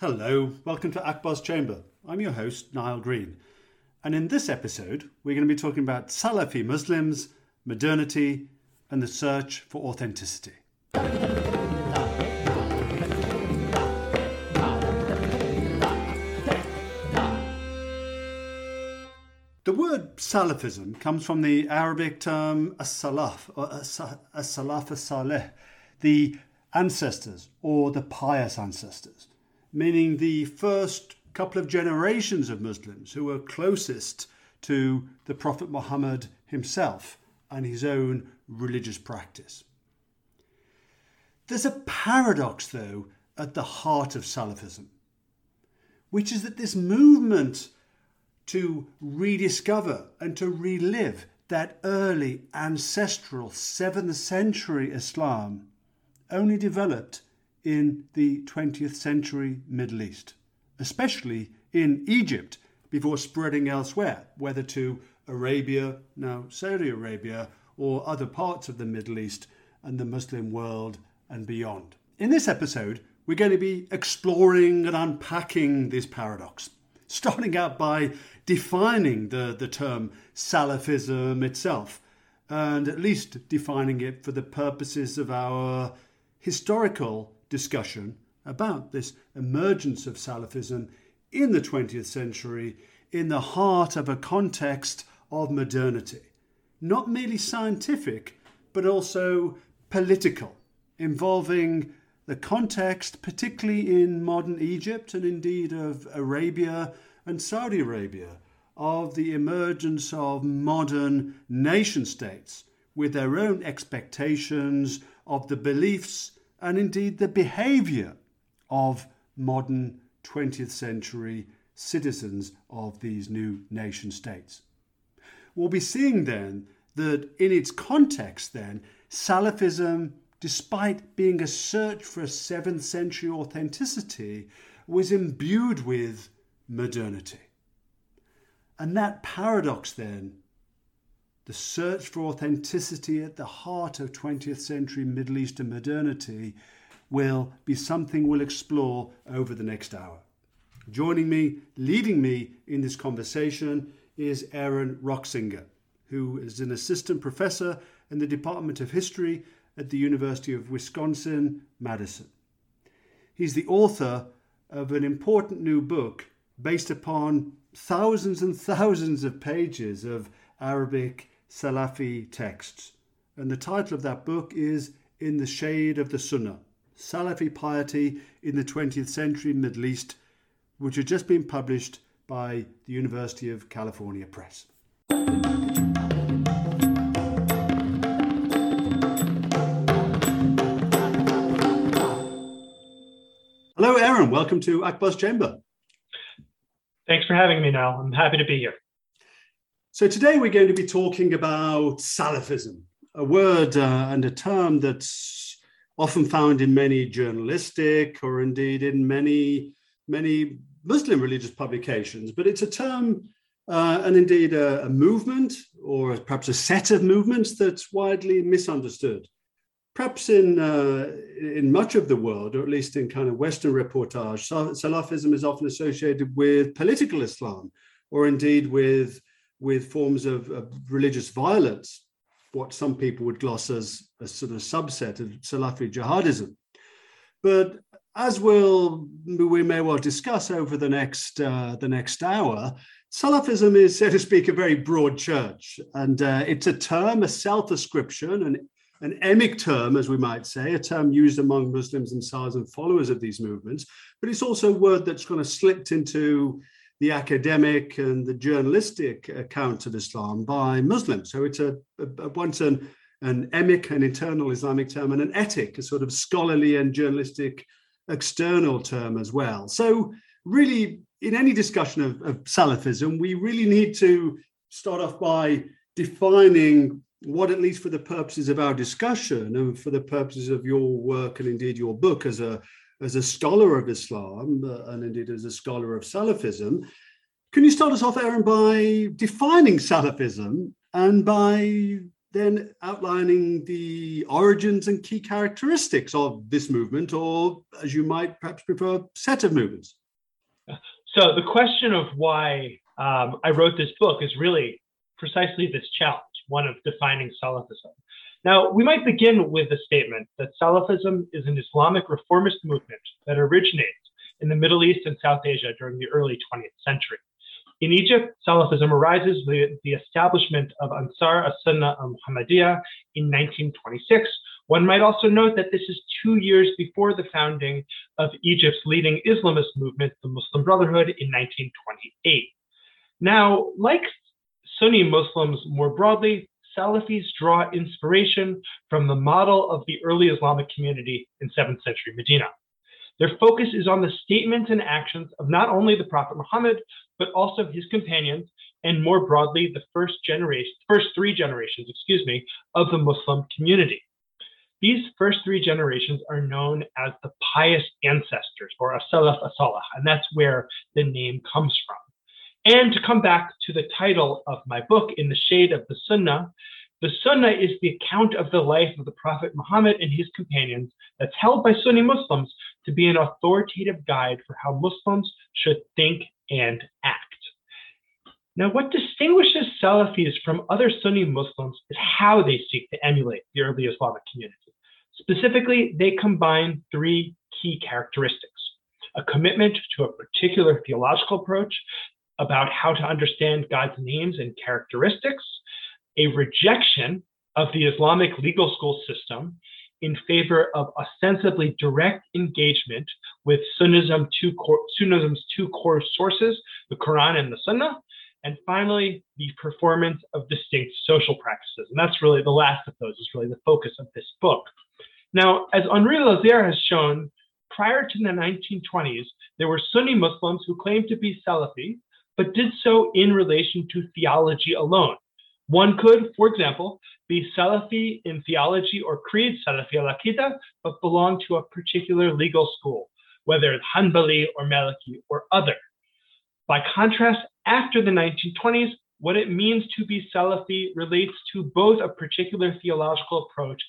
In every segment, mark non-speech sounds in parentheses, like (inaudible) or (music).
Hello, welcome to Akbar's Chamber. I'm your host, Nile Green. And in this episode, we're going to be talking about Salafi Muslims, modernity, and the search for authenticity. The word Salafism comes from the Arabic term as-salaf or as-salaf as-saleh, the ancestors or the pious ancestors, meaning the first couple of generations of Muslims who were closest to the Prophet Muhammad himself and his own religious practice. There's a paradox, though, at the heart of Salafism, which is that this movement to rediscover and to relive that early ancestral 7th century Islam only developed in the 20th century Middle East, especially in Egypt before spreading elsewhere, whether to Arabia, now Saudi Arabia, or other parts of the Middle East and the Muslim world and beyond. In this episode, we're going to be exploring and unpacking this paradox, (laughs) starting out by defining the, the term Salafism itself, and at least defining it for the purposes of our historical discussion about this emergence of Salafism in the 20th century in the heart of a context of modernity. Not merely scientific, but also political, involving the context, particularly in modern Egypt and indeed of Arabia and Saudi Arabia, of the emergence of modern nation states with their own expectations of the beliefs and indeed the behavior of modern 20th century citizens of these new nation states. We'll be seeing then that in its context, then, Salafism, despite being a search for a 7th century authenticity, was imbued with modernity. And that paradox, then, the search for authenticity at the heart of 20th century Middle Eastern modernity, will be something we'll explore over the next hour. Joining me, leading me in this conversation, is Aaron Rock-Singer, who is an assistant professor in the Department of History at the University of Wisconsin Madison. He's the author of an important new book based upon thousands and thousands of pages of Arabic Salafi texts. And the title of that book is In the Shade of the Sunnah Salafi Piety in the 20th Century Middle East, which had just been published by the University of California Press. Hello, Aaron. Welcome to Akbar's Chamber. Thanks for having me now. I'm happy to be here. So, today we're going to be talking about Salafism, a word uh, and a term that's often found in many journalistic or indeed in many, many Muslim religious publications, but it's a term uh, and indeed a, a, movement or perhaps a set of movements that's widely misunderstood. Perhaps in, uh, in much of the world, or at least in kind of Western reportage, Salafism is often associated with political Islam or indeed with, with forms of, of religious violence, what some people would gloss as a sort of subset of Salafi jihadism. But as we'll we may well discuss over the next uh, the next hour, Salafism is, so to speak, a very broad church, and uh, it's a term, a self-ascription, an an emic term, as we might say, a term used among Muslims themselves and followers of these movements. But it's also a word that's kind of slipped into the academic and the journalistic account of Islam by Muslims. So it's a, a, a once an an emic, an internal Islamic term, and an etic, a sort of scholarly and journalistic external term as well. So, really, in any discussion of, of Salafism, we really need to start off by defining what, at least for the purposes of our discussion and for the purposes of your work and indeed your book as a as a scholar of Islam uh, and indeed as a scholar of Salafism, can you start us off, Aaron, by defining Salafism and by then outlining the origins and key characteristics of this movement, or as you might perhaps prefer, set of movements? So, the question of why um, I wrote this book is really precisely this challenge, one of defining Salafism. Now, we might begin with the statement that Salafism is an Islamic reformist movement that originates in the Middle East and South Asia during the early 20th century. In Egypt, Salafism arises with the establishment of Ansar as-Sunnah al-Muhammadiyah in 1926. One might also note that this is two years before the founding of Egypt's leading Islamist movement, the Muslim Brotherhood, in 1928. Now, like Sunni Muslims more broadly, Salafis draw inspiration from the model of the early Islamic community in 7th century Medina. Their focus is on the statements and actions of not only the Prophet Muhammad, but also his companions, and more broadly, the first generation, first three generations, excuse me, of the Muslim community. These first three generations are known as the pious ancestors, or as-salaf as-salah, and that's where the name comes from. And to come back to the title of my book, In the Shade of the Sunnah, the Sunnah is the account of the life of the Prophet Muhammad and his companions that's held by Sunni Muslims to be an authoritative guide for how Muslims should think and act. Now, what distinguishes Salafis from other Sunni Muslims is how they seek to emulate the early Islamic community. Specifically, they combine three key characteristics a commitment to a particular theological approach about how to understand God's names and characteristics, a rejection of the Islamic legal school system in favor of ostensibly direct engagement with Sunnism two core, Sunnism's two core sources, the Quran and the Sunnah, and finally, the performance of distinct social practices. And that's really the last of those is really the focus of this book. Now, as Henri Lauzière has shown, prior to the 1920s, there were Sunni Muslims who claimed to be Salafi, but did so in relation to theology alone. One could, for example, be Salafi in theology or creed, Salafi al but belong to a particular legal school, whether Hanbali or Maliki or other. By contrast, after the 1920s, what it means to be Salafi relates to both a particular theological approach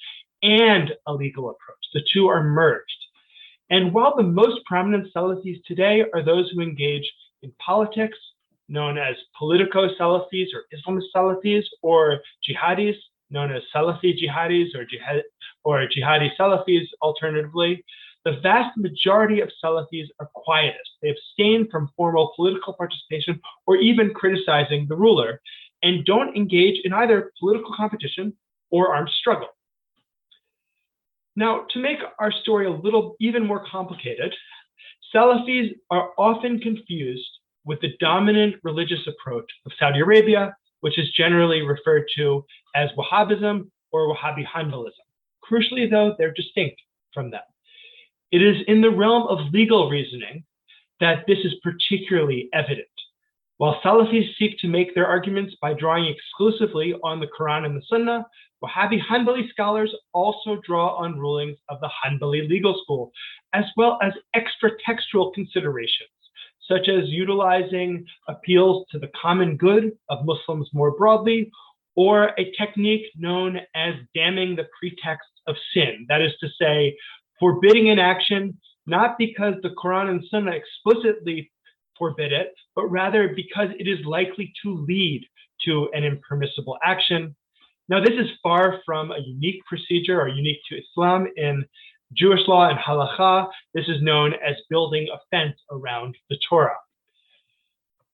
and a legal approach. The two are merged. And while the most prominent Salafis today are those who engage in politics, known as politico Salafis or Islamist Salafis, or jihadis, known as Salafi jihadis or, jihad, or jihadi Salafis alternatively, the vast majority of Salafis are quietists. They abstain from formal political participation or even criticizing the ruler and don't engage in either political competition or armed struggle. Now, to make our story a little even more complicated, Salafis are often confused with the dominant religious approach of Saudi Arabia, which is generally referred to as Wahhabism or Wahhabi Hanbalism. Crucially, though, they're distinct from them. It is in the realm of legal reasoning that this is particularly evident. While Salafis seek to make their arguments by drawing exclusively on the Quran and the Sunnah, Wahhabi Hanbali scholars also draw on rulings of the Hanbali legal school, as well as extra textual considerations such as utilizing appeals to the common good of Muslims more broadly, or a technique known as damning the pretext of sin. That is to say, forbidding an action not because the Quran and Sunnah explicitly forbid it, but rather because it is likely to lead to an impermissible action. Now, this is far from a unique procedure or unique to Islam in Jewish law and halacha, this is known as building a fence around the Torah.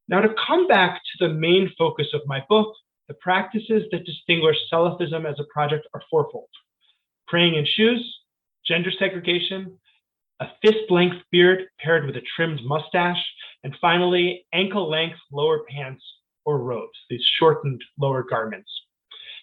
Now, to come back to the main focus of my book, the practices that distinguish Salafism as a project are fourfold praying in shoes, gender segregation, a fist length beard paired with a trimmed mustache, and finally, ankle length lower pants or robes, these shortened lower garments.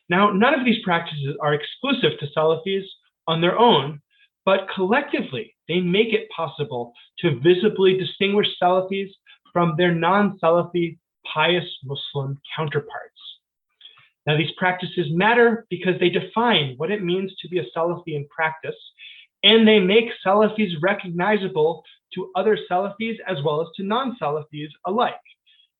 Now, none of these practices are exclusive to Salafis on their own, but collectively, they make it possible to visibly distinguish Salafis from their non Salafi pious Muslim counterparts. Now, these practices matter because they define what it means to be a Salafi in practice, and they make Salafis recognizable to other Salafis as well as to non Salafis alike.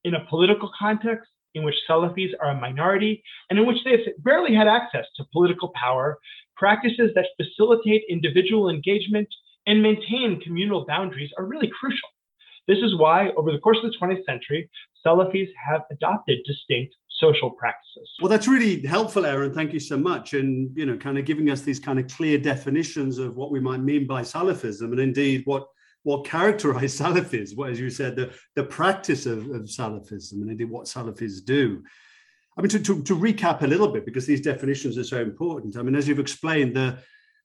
In a political context, in which Salafis are a minority and in which they have barely had access to political power, practices that facilitate individual engagement and maintain communal boundaries are really crucial. This is why, over the course of the 20th century, Salafis have adopted distinct social practices. Well, that's really helpful, Aaron. Thank you so much. And, you know, kind of giving us these kind of clear definitions of what we might mean by Salafism and indeed what what characterized (laughs) Salafis, what, as you said, the, the practice of, of Salafism and indeed what Salafis do. I mean, to, to, to, recap a little bit, because these definitions are so important. I mean, as you've explained, the,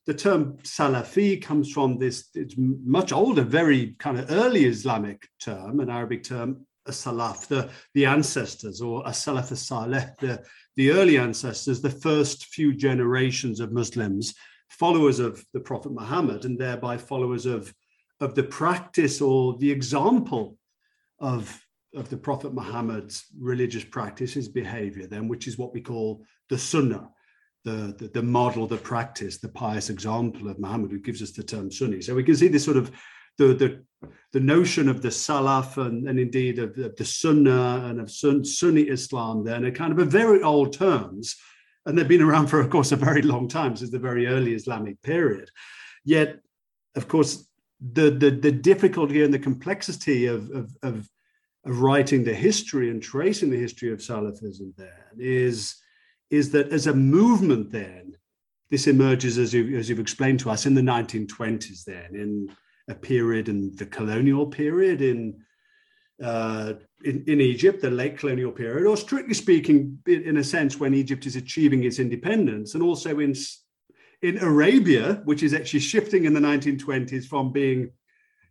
the term Salafi comes from this, it's much older, very kind of early Islamic term, an Arabic term, a Salaf, the, the ancestors, or a Salaf Saleh, the, the early ancestors, the first few generations of Muslims, followers of the Prophet Muhammad, and thereby followers of of the practice or the example of, of the Prophet Muhammad's religious practice, his behavior, then, which is what we call the sunnah, the, the, the, model, the practice, the pious example of Muhammad, who gives us the term Sunni. So we can see this sort of the, the, the notion of the Salaf and, and indeed of, of the Sunnah and of Sunni Islam then are kind of a very old terms. And they've been around for, of course, a very long time, since the very early Islamic period. Yet, of course, the, the, the difficulty and the complexity of, of, of writing the history and tracing the history of Salafism then is, is that as a movement then, this emerges as, you, as you've explained to us in the 1920s then, in a period in the colonial period in, uh, in, in Egypt, the late colonial period, or strictly speaking, in a sense, when Egypt is achieving its independence, and also in in Arabia, which is actually shifting in the 1920s from being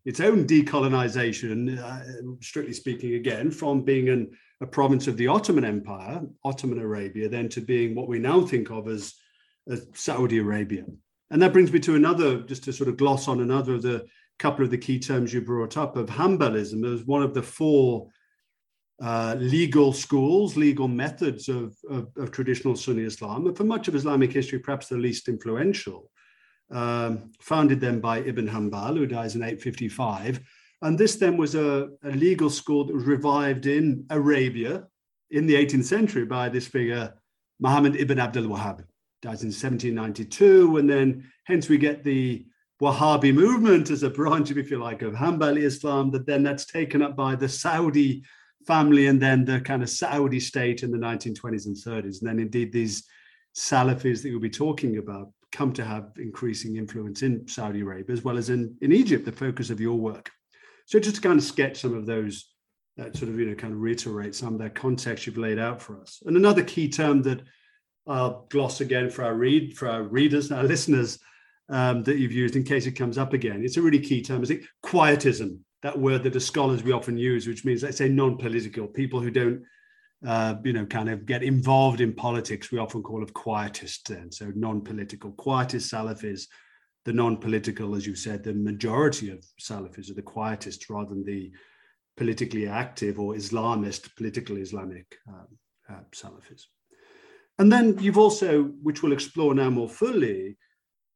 its own decolonization, uh, strictly speaking, again, from being an, a province of the Ottoman Empire, Ottoman Arabia, then to being what we now think of as, as Saudi Arabia. And that brings me to another, just to sort of gloss on another of the couple of the key terms you brought up of Hanbalism as one of the four uh, legal schools, legal methods of, of, of, traditional Sunni Islam, and for much of Islamic history, perhaps the least influential. Um, founded then by Ibn Hanbal, who dies in 855. And this then was a, a legal school that was revived in Arabia in the 18th century by this figure, Muhammad ibn Abdul Wahhab, dies in 1792. And then hence we get the Wahhabi movement as a branch, if you like, of Hanbali Islam, that then that's taken up by the Saudi family and then the kind of Saudi state in the 1920s and 30s. And then indeed these Salafis that you'll be talking about come to have increasing influence in Saudi Arabia as well as in, in Egypt, the focus of your work. So just to kind of sketch some of those, that sort of, you know, kind of reiterate some of that context you've laid out for us. And another key term that I'll gloss again for our read, for our readers, our listeners, um, that you've used in case it comes up again. It's a really key term, is it? Quietism that word that the scholars we often use, which means let's say non-political people who don't, uh, you know, kind of get involved in politics. We often call of quietists. Then, so non-political quietist Salafis, the non-political, as you said, the majority of Salafis are the quietists rather than the politically active or Islamist, political Islamic um, uh, Salafis. And then you've also, which we'll explore now more fully,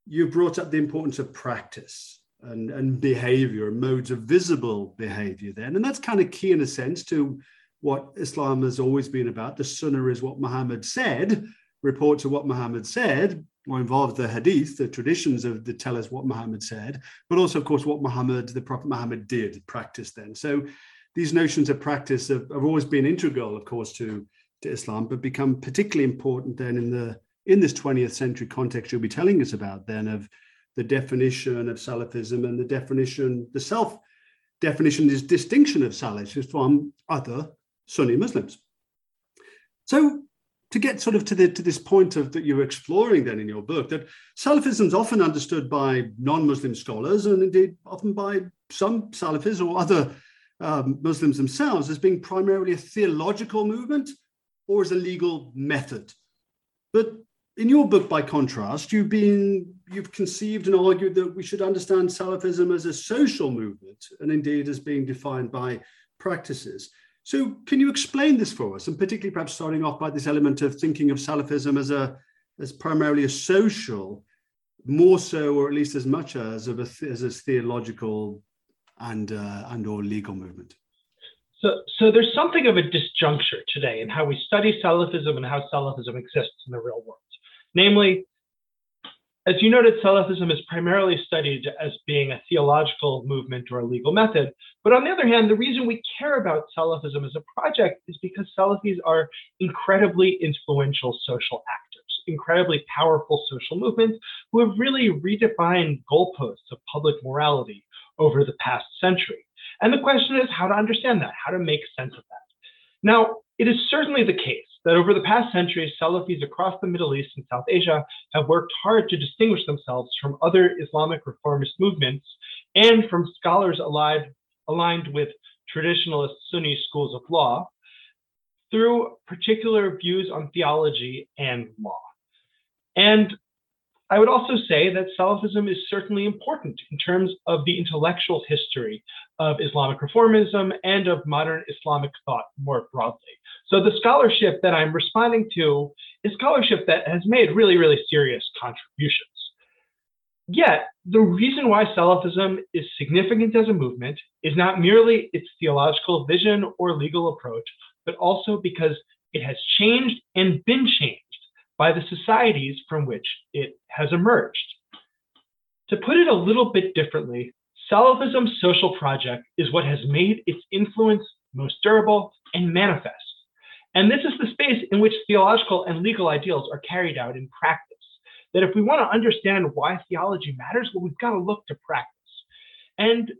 you brought up the importance of practice and, and behavior, modes of visible behavior then. And that's kind of key in a sense to what Islam has always been about. The sunnah is what Muhammad said, reports of what Muhammad said, or involves the hadith, the traditions of that tell us what Muhammad said, but also, of course, what Muhammad, the Prophet Muhammad did, practice then. So these notions of practice have, have always been integral, of course, to, to Islam, but become particularly important then in the in this 20th century context you'll be telling us about then of the definition of Salafism and the definition, the self definition is distinction of Salafis from other Sunni Muslims. So to get sort of to, the, to this point of that you're exploring then in your book, that Salafism is often understood by non-Muslim scholars and indeed often by some Salafis or other um, Muslims themselves as being primarily a theological movement or as a legal method. But in your book, by contrast, you've been you've conceived and argued that we should understand Salafism as a social movement, and indeed as being defined by practices. So, can you explain this for us, and particularly perhaps starting off by this element of thinking of Salafism as a as primarily a social, more so, or at least as much as of a as a theological and uh, and or legal movement? So, so there's something of a disjuncture today in how we study Salafism and how Salafism exists in the real world. Namely, as you noted, Salafism is primarily studied as being a theological movement or a legal method. But on the other hand, the reason we care about Salafism as a project is because Salafis are incredibly influential social actors, incredibly powerful social movements who have really redefined goalposts of public morality over the past century. And the question is how to understand that, how to make sense of that. Now, it is certainly the case that over the past centuries, Salafis across the Middle East and South Asia have worked hard to distinguish themselves from other Islamic reformist movements and from scholars aligned with traditionalist Sunni schools of law through particular views on theology and law. And I would also say that Salafism is certainly important in terms of the intellectual history of Islamic reformism and of modern Islamic thought more broadly. So the scholarship that I'm responding to is scholarship that has made really, really serious contributions. Yet, the reason why Salafism is significant as a movement is not merely its theological vision or legal approach, but also because it has changed and been changed by the societies from which it has emerged. To put it a little bit differently, Salafism's social project is what has made its influence most durable and manifest. And this is the space in which theological and legal ideals are carried out in practice. That if we want to understand why theology matters, well, we've got to look to practice. And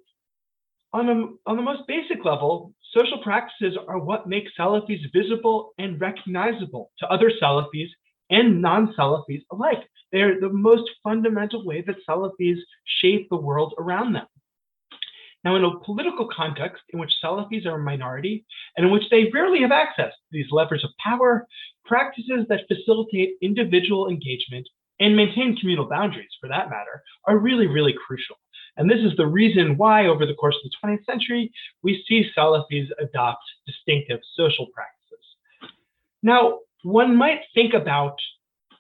on the, on the most basic level, social practices are what make Salafis visible and recognizable to other Salafis and non Salafis alike. They're the most fundamental way that Salafis shape the world around them. Now, in a political context in which Salafis are a minority and in which they rarely have access to these levers of power, practices that facilitate individual engagement and maintain communal boundaries, for that matter, are really, really crucial. And this is the reason why, over the course of the 20th century, we see Salafis adopt distinctive social practices. Now, one might think about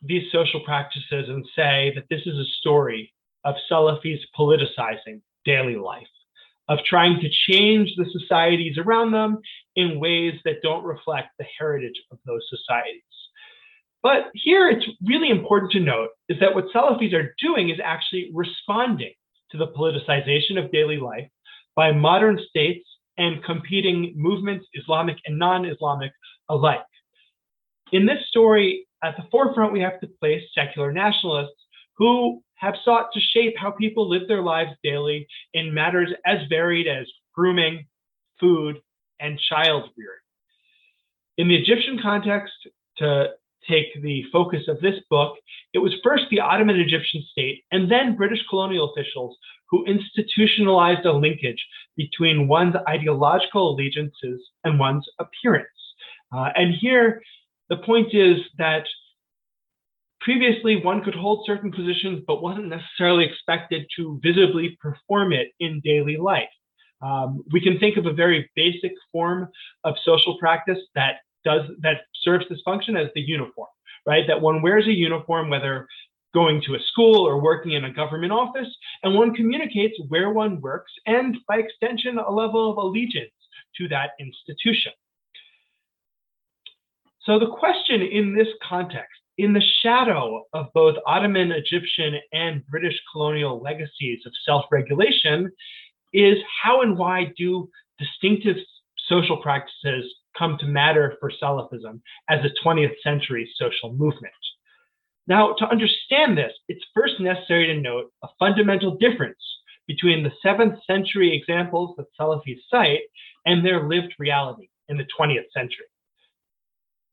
these social practices and say that this is a story of Salafis politicizing daily life of trying to change the societies around them in ways that don't reflect the heritage of those societies. But here it's really important to note is that what Salafis are doing is actually responding to the politicization of daily life by modern states and competing movements, Islamic and non Islamic alike. In this story, at the forefront, we have to place secular nationalists who have sought to shape how people live their lives daily in matters as varied as grooming, food, and child rearing. In the Egyptian context, to take the focus of this book, it was first the Ottoman Egyptian state and then British colonial officials who institutionalized a linkage between one's ideological allegiances and one's appearance. Uh, and here, the point is that Previously, one could hold certain positions, but wasn't necessarily expected to visibly perform it in daily life. Um, we can think of a very basic form of social practice that does that serves this function as the uniform, right? That one wears a uniform, whether going to a school or working in a government office, and one communicates where one works and, by extension, a level of allegiance to that institution. So the question in this context in the shadow of both Ottoman, Egyptian, and British colonial legacies of self regulation is how and why do distinctive social practices come to matter for Salafism as a 20th century social movement. Now, to understand this, it's first necessary to note a fundamental difference between the 7th century examples that Salafis cite and their lived reality in the 20th century.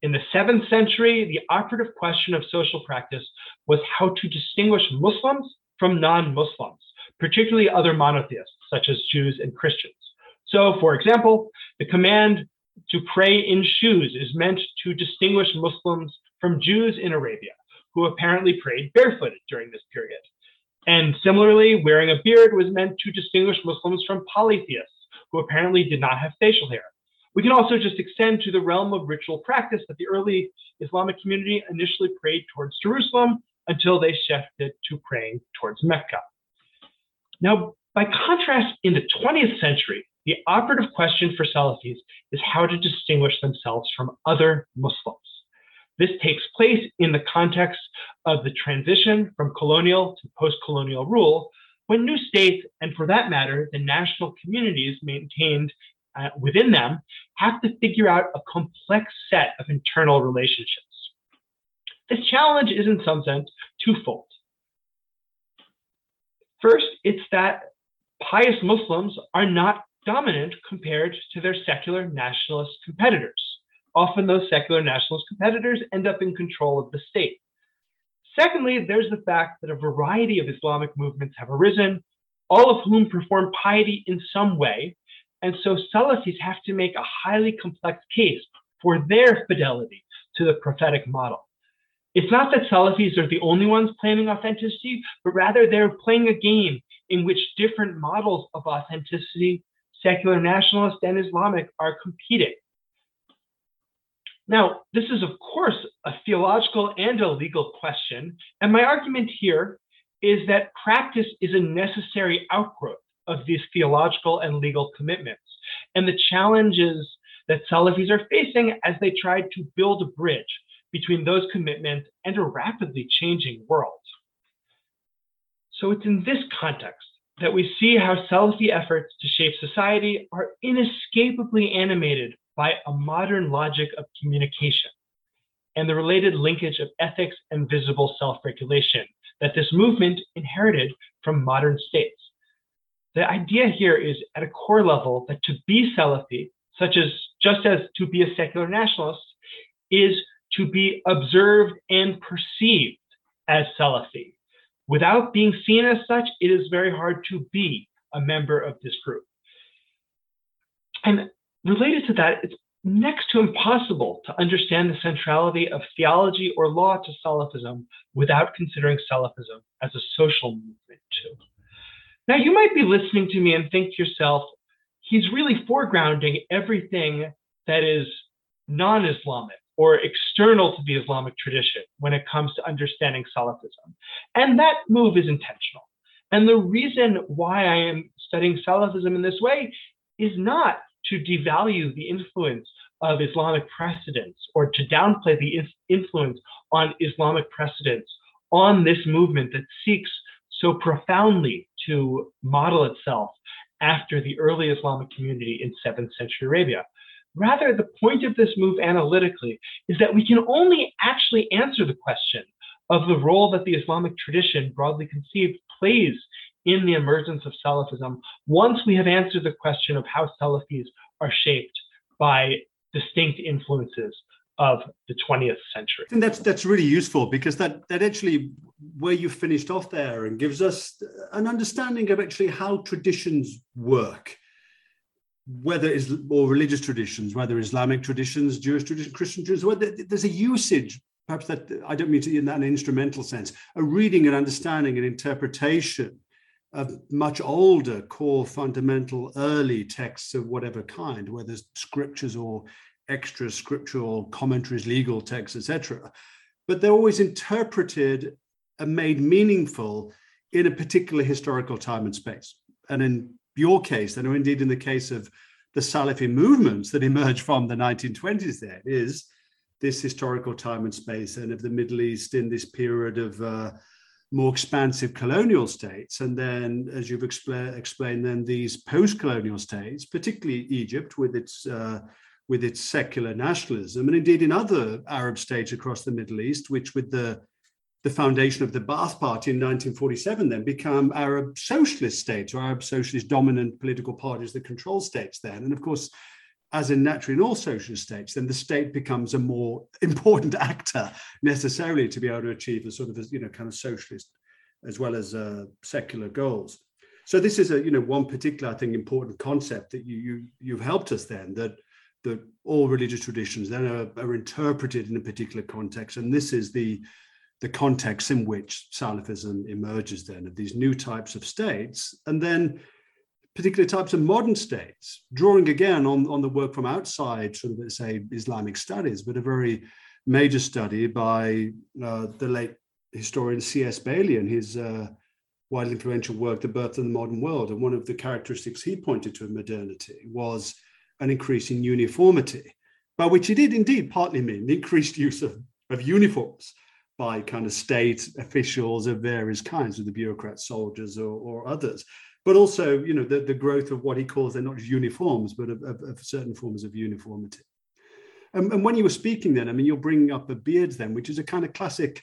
In the seventh century, the operative question of social practice was how to distinguish Muslims from non Muslims, particularly other monotheists, such as Jews and Christians. So, for example, the command to pray in shoes is meant to distinguish Muslims from Jews in Arabia, who apparently prayed barefooted during this period. And similarly, wearing a beard was meant to distinguish Muslims from polytheists, who apparently did not have facial hair. We can also just extend to the realm of ritual practice that the early Islamic community initially prayed towards Jerusalem until they shifted to praying towards Mecca. Now, by contrast, in the 20th century, the operative question for Salafis is how to distinguish themselves from other Muslims. This takes place in the context of the transition from colonial to post colonial rule, when new states, and for that matter, the national communities maintained uh, within them, have to figure out a complex set of internal relationships. This challenge is, in some sense, twofold. First, it's that pious Muslims are not dominant compared to their secular nationalist competitors. Often, those secular nationalist competitors end up in control of the state. Secondly, there's the fact that a variety of Islamic movements have arisen, all of whom perform piety in some way. And so Salafis have to make a highly complex case for their fidelity to the prophetic model. It's not that Salafis are the only ones claiming authenticity, but rather they're playing a game in which different models of authenticity, secular nationalist and Islamic, are competing. Now, this is, of course, a theological and a legal question. And my argument here is that practice is a necessary outgrowth of these theological and legal commitments and the challenges that Salafis are facing as they try to build a bridge between those commitments and a rapidly changing world. So it's in this context that we see how Salafi efforts to shape society are inescapably animated by a modern logic of communication and the related linkage of ethics and visible self regulation that this movement inherited from modern states. The idea here is at a core level that to be Salafi, such as just as to be a secular nationalist, is to be observed and perceived as Salafi. Without being seen as such, it is very hard to be a member of this group. And related to that, it's next to impossible to understand the centrality of theology or law to Salafism without considering Salafism as a social movement too. Now, you might be listening to me and think to yourself, he's really foregrounding everything that is non Islamic or external to the Islamic tradition when it comes to understanding Salafism. And that move is intentional. And the reason why I am studying Salafism in this way is not to devalue the influence of Islamic precedents or to downplay the influence on Islamic precedents on this movement that seeks so profoundly to model itself after the early Islamic community in 7th century Arabia. Rather, the point of this move analytically is that we can only actually answer the question of the role that the Islamic tradition, broadly conceived, plays in the emergence of Salafism once we have answered the question of how Salafis are shaped by distinct influences of the 20th century. And that's that's really useful because that that actually where you finished off there and gives us an understanding of actually how traditions work whether it's or religious traditions, whether Islamic traditions, Jewish traditions, Christian traditions, whether there's a usage, perhaps that I don't mean to in that instrumental sense, a reading and understanding and interpretation of much older core fundamental early texts of whatever kind, whether scriptures or extra scriptural commentaries, legal texts, etc. But they're always interpreted and made meaningful in a particular historical time and space. And in your case, and indeed in the case of the Salafi movements that emerged from the 1920s, there is this historical time and space, and of the Middle East in this period of uh, more expansive colonial states. And then, as you've expl- explained, then these post colonial states, particularly Egypt with its uh, with its secular nationalism, and indeed in other Arab states across the Middle East, which with the the foundation of the Ba'ath Party in 1947 then become Arab socialist states or Arab socialist dominant political parties that control states then. And of course, as in naturally in all socialist states, then the state becomes a more (laughs) important actor necessarily to be able to achieve a sort of, a, you know, kind of socialist as well as uh, secular goals. So this is a, you know, one particular, I think, important concept that you, you you've helped us then that that all religious traditions then are, are interpreted in a particular context, and this is the the context in which Salafism emerges then of these new types of states, and then particular types of modern states, drawing again on, on the work from outside, sort of, say, Islamic studies, but a very major study by uh, the late historian C.S. Bayly and his uh, widely influential work, The Birth of the Modern World. And one of the characteristics he pointed to in modernity was an increase in uniformity, by which he did indeed partly mean the increased use of, of uniforms by kind of state officials of various kinds, of the bureaucrats, soldiers, or, or others. But also you know the, the growth of what he calls they're not just uniforms but of, of, of certain forms of uniformity. Um, and when you were speaking then i mean you're bringing up the beards then which is a kind of classic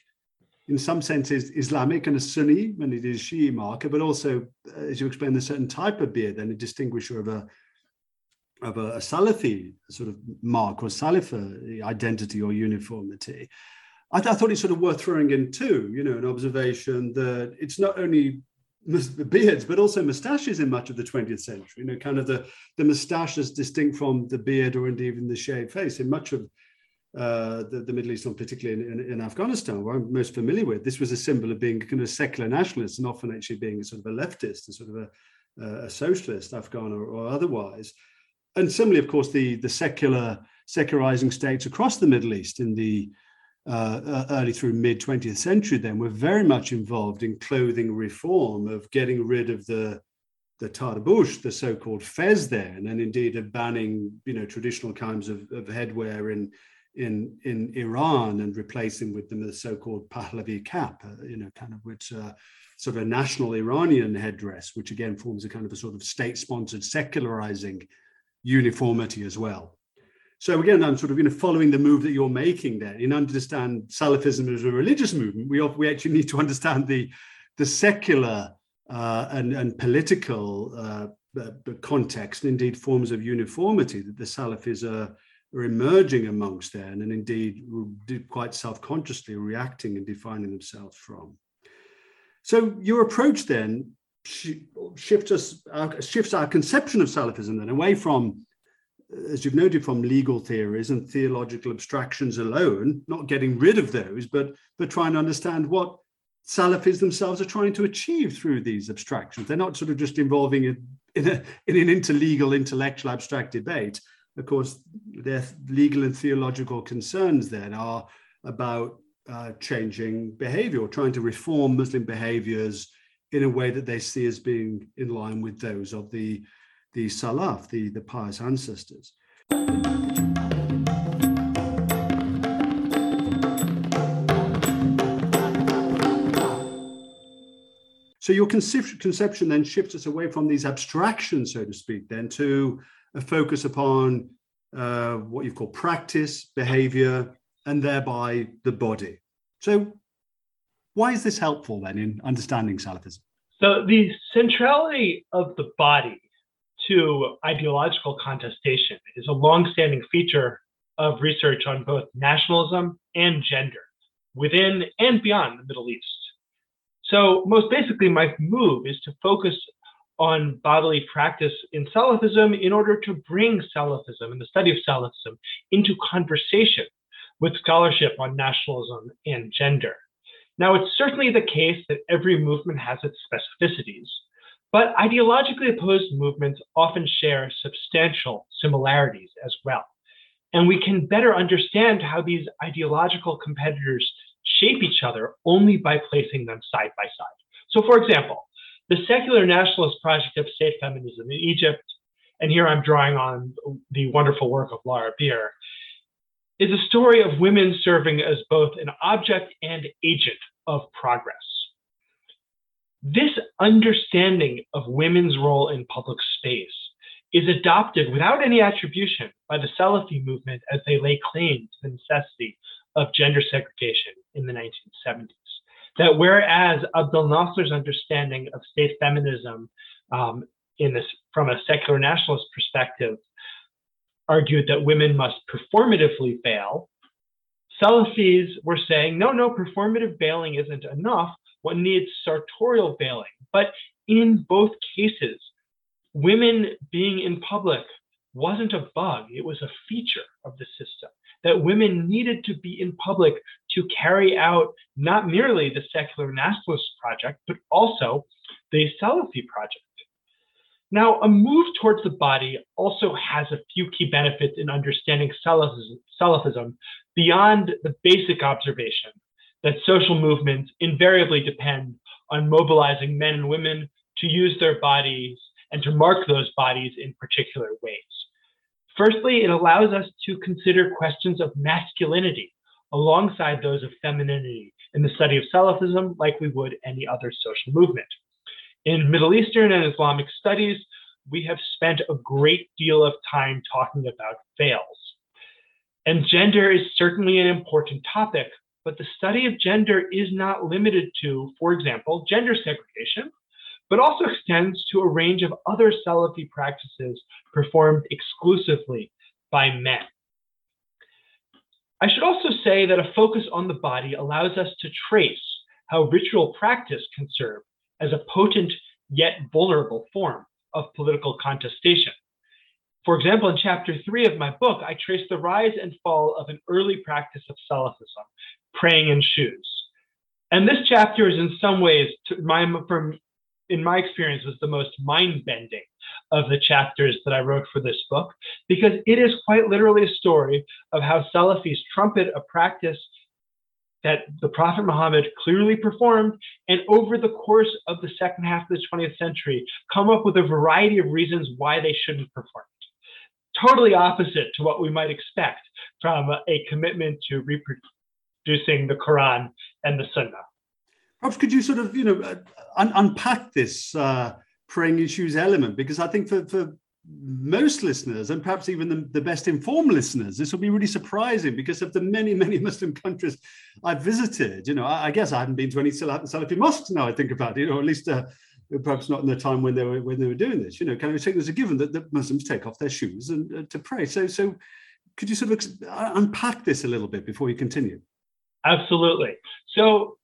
in some senses islamic and a sunni and it is shi'i marker but also uh, as you explained a certain type of beard then a distinguisher of a of a, a salafi sort of mark or salafi identity or uniformity I, th- I, thought it's sort of worth throwing in too, you know, an observation that it's not only the beards, but also moustaches in much of the 20th century. You know, kind of the, the moustache is distinct from the beard or indeed even the shaved face in much of uh, the, the, Middle East, and particularly in, in, in, Afghanistan, where I'm most familiar with. This was a symbol of being kind of secular nationalist and often actually being sort of a leftist and sort of a, a socialist, Afghan or, or, otherwise. And similarly, of course, the, the secular secularizing states across the Middle East in the uh, uh, early through mid 20th century then were very much involved in clothing reform of getting rid of the the tarbush, the so-called fez then, and indeed of banning, you know, traditional kinds of, of headwear in in in Iran and replacing with them the so-called Pahlavi cap, uh, you know, kind of which uh, sort of a national Iranian headdress, which again forms a kind of a sort of state-sponsored secularizing uniformity as well. So again, I'm sort of you know following the move that you're making there. In understand Salafism as a religious movement, we we actually (laughs) need to understand the the secular uh, and and political uh, context, and indeed forms of uniformity that the Salafis are, are emerging amongst there, and, and indeed quite self-consciously reacting and defining themselves from. So your approach then shifts us uh, shifts our conception of Salafism then away from as you've noted from legal theories and theological abstractions alone, not getting rid of those, but, but trying to understand what Salafis themselves are trying to achieve through these abstractions. They're not sort of just involving in, a, in an interlegal, intellectual, abstract debate. Of course, their legal and theological concerns then are about uh, changing behavior or trying to reform Muslim behaviors in a way that they see as being in line with those of the the Salaf, the, the pious ancestors. So your conception then shifts us away from these abstractions, so to speak, then to a focus upon uh, what you call practice, behavior, and thereby the body. So why is this helpful then in understanding Salafism? So the centrality of the body to ideological contestation is a long-standing feature of research on both nationalism and gender within and beyond the Middle East. So, most basically, my move is to focus on bodily practice in Salafism in order to bring Salafism and the study of Salafism into conversation with scholarship on nationalism and gender. Now, it's certainly the case that every movement has its specificities, but ideologically opposed movements often share substantial similarities as well. And we can better understand how these ideological competitors shape each other only by placing them side by side. So, for example, the secular nationalist project of state feminism in Egypt, and here I'm drawing on the wonderful work of Laura Bier, is a story of women serving as both an object and agent of progress. This understanding of women's role in public space is adopted without any attribution by the Salafi movement as they lay claim to the necessity of gender segregation in the 1970s. That whereas Abdel Nasser's understanding of state feminism um, in this from a secular nationalist perspective argued that women must performatively veil, Salafis were saying, no, no, performative veiling isn't enough one needs sartorial veiling. But in both cases, women being in public wasn't a bug, it was a feature of the system. That women needed to be in public to carry out not merely the secular nationalist project, but also the Salafi project. Now, a move towards the body also has a few key benefits in understanding Salafism beyond the basic observation that social movements invariably depend on mobilizing men and women to use their bodies and to mark those bodies in particular ways. Firstly, it allows us to consider questions of masculinity alongside those of femininity in the study of Salafism, like we would any other social movement. In Middle Eastern and Islamic studies, we have spent a great deal of time talking about veils. And gender is certainly an important topic, but the study of gender is not limited to, for example, gender segregation, but also extends to a range of other Salafi practices performed exclusively by men. I should also say that a focus on the body allows us to trace how ritual practice can serve as a potent yet vulnerable form of political contestation. For example, in chapter three of my book, I trace the rise and fall of an early practice of Salafism, praying in shoes. And this chapter is in some ways, my, from, in my experience, was the most mind bending of the chapters that I wrote for this book, because it is quite literally a story of how Salafis trumpet a practice that the Prophet Muhammad clearly performed, and over the course of the second half of the 20th century, come up with a variety of reasons why they shouldn't perform it. Totally opposite to what we might expect from a commitment to reproducing the Quran and the Sunnah. Perhaps could you sort of, you know, un- unpack this uh, praying in shoes element? Because I think for, for most listeners, and perhaps even the, the, best informed listeners, this will be really surprising because of the many, many (laughs) Muslim countries I've visited. You know, I, I guess I haven't been to any Salafi mosques now. I think about it, or at least uh, perhaps not in the time when they were when they were doing this. You know, can we take as a given that, that Muslims take off their shoes and uh, to pray? So, so could you sort of uh, unpack this a little bit before you continue? Absolutely. So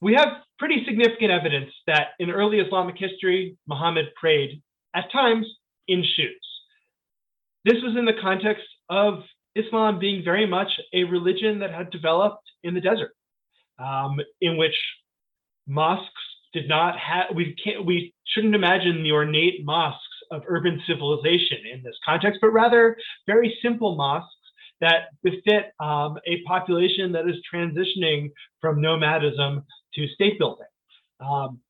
we have pretty significant evidence that in early Islamic history, Muhammad prayed at times in shoes. This was in the context of Islam being very much a religion that had developed in the desert, um, in which mosques did not have, we can't, we shouldn't imagine the ornate mosques of urban civilization in this context, but rather very simple mosques that befit um, a population that is transitioning from nomadism to state building. Um,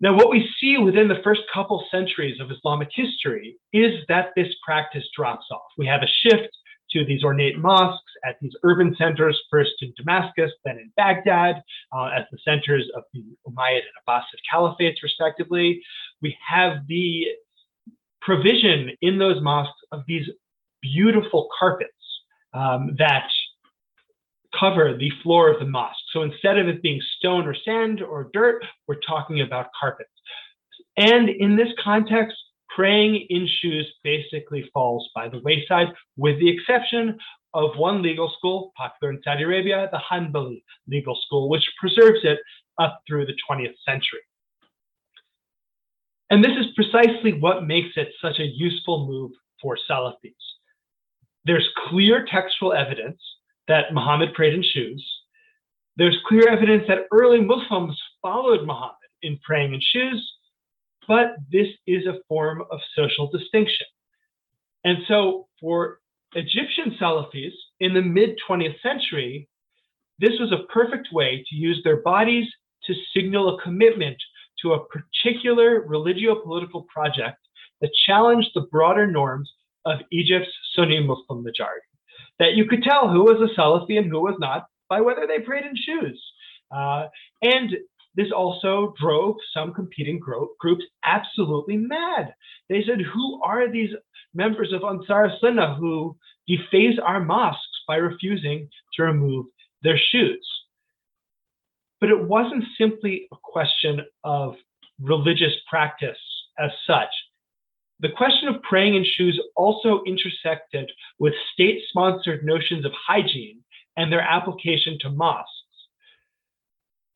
now, what we see within the first couple centuries of Islamic history is that this practice drops off. We have a shift to these ornate mosques at these urban centers, first in Damascus, then in Baghdad, uh, as the centers of the Umayyad and Abbasid caliphates, respectively. We have the provision in those mosques of these beautiful carpets um, that cover the floor of the mosque. So instead of it being stone or sand or dirt, we're talking about carpets. And in this context, praying in shoes basically falls by the wayside, with the exception of one legal school popular in Saudi Arabia, the Hanbali legal school, which preserves it up through the 20th century. And this is precisely what makes it such a useful move for Salafis. There's clear textual evidence that Muhammad prayed in shoes. There's clear evidence that early Muslims followed Muhammad in praying in shoes, but this is a form of social distinction. And so for Egyptian Salafis in the mid 20th century, this was a perfect way to use their bodies to signal a commitment to a particular religio political project that challenged the broader norms of Egypt's Sunni Muslim majority that you could tell who was a Salafi and who was not by whether they prayed in shoes. Uh, and this also drove some competing gro- groups absolutely mad. They said, Who are these members of Ansar Sunnah who deface our mosques by refusing to remove their shoes? But it wasn't simply a question of religious practice as such. The question of praying in shoes also intersected with state sponsored notions of hygiene and their application to mosques.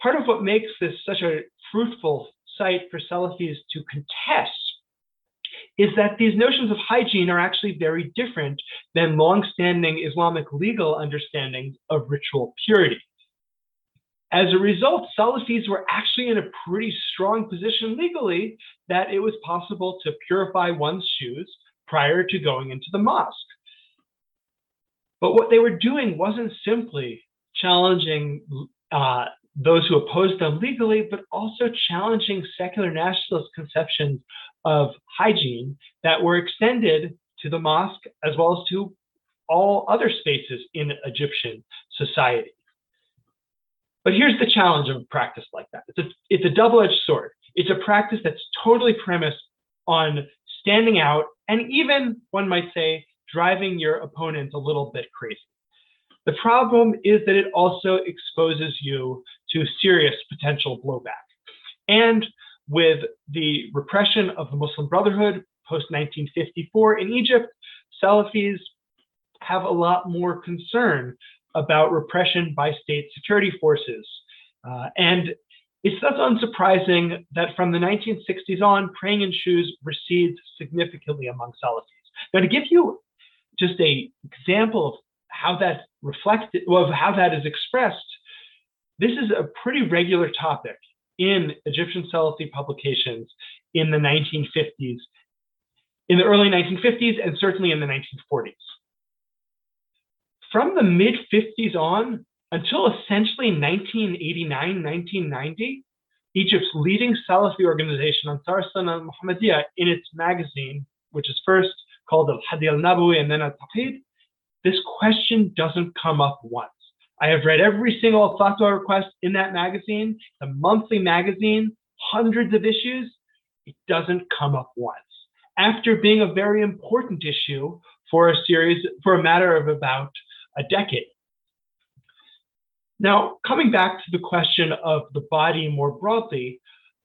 Part of what makes this such a fruitful site for Salafis to contest is that these notions of hygiene are actually very different than long-standing Islamic legal understandings of ritual purity. As a result, Salafis were actually in a pretty strong position legally that it was possible to purify one's shoes prior to going into the mosque. But what they were doing wasn't simply challenging uh, those who opposed them legally, but also challenging secular nationalist conceptions of hygiene that were extended to the mosque as well as to all other spaces in Egyptian society. But here's the challenge of a practice like that. It's a, it's a double-edged sword. It's a practice that's totally premised on standing out and even, one might say, driving your opponent a little bit crazy. The problem is that it also exposes you to serious potential blowback. And with the repression of the Muslim Brotherhood post 1954 in Egypt, Salafis have a lot more concern about repression by state security forces. Uh, and it's thus unsurprising that from the 1960s on, praying in shoes recedes significantly among Salafis. Now, to give you just a example of how that reflected, of how that is expressed, this is a pretty regular topic in Egyptian Salafi publications in the 1950s, in the early 1950s, and certainly in the 1940s from the mid 50s on until essentially 1989, 1990, Egypt's leading Salafi organization, Ansar Sunnah al Muhammadiyah, in its magazine, which is first called Al Hadi al Nabawi and then Al Tawhid, this question doesn't come up once. I have read every single fatwa request in that magazine, the monthly magazine, hundreds of issues. It doesn't come up once. After being a very important issue for a series, for a matter of about a decade. Now, coming back to the question of the body more broadly,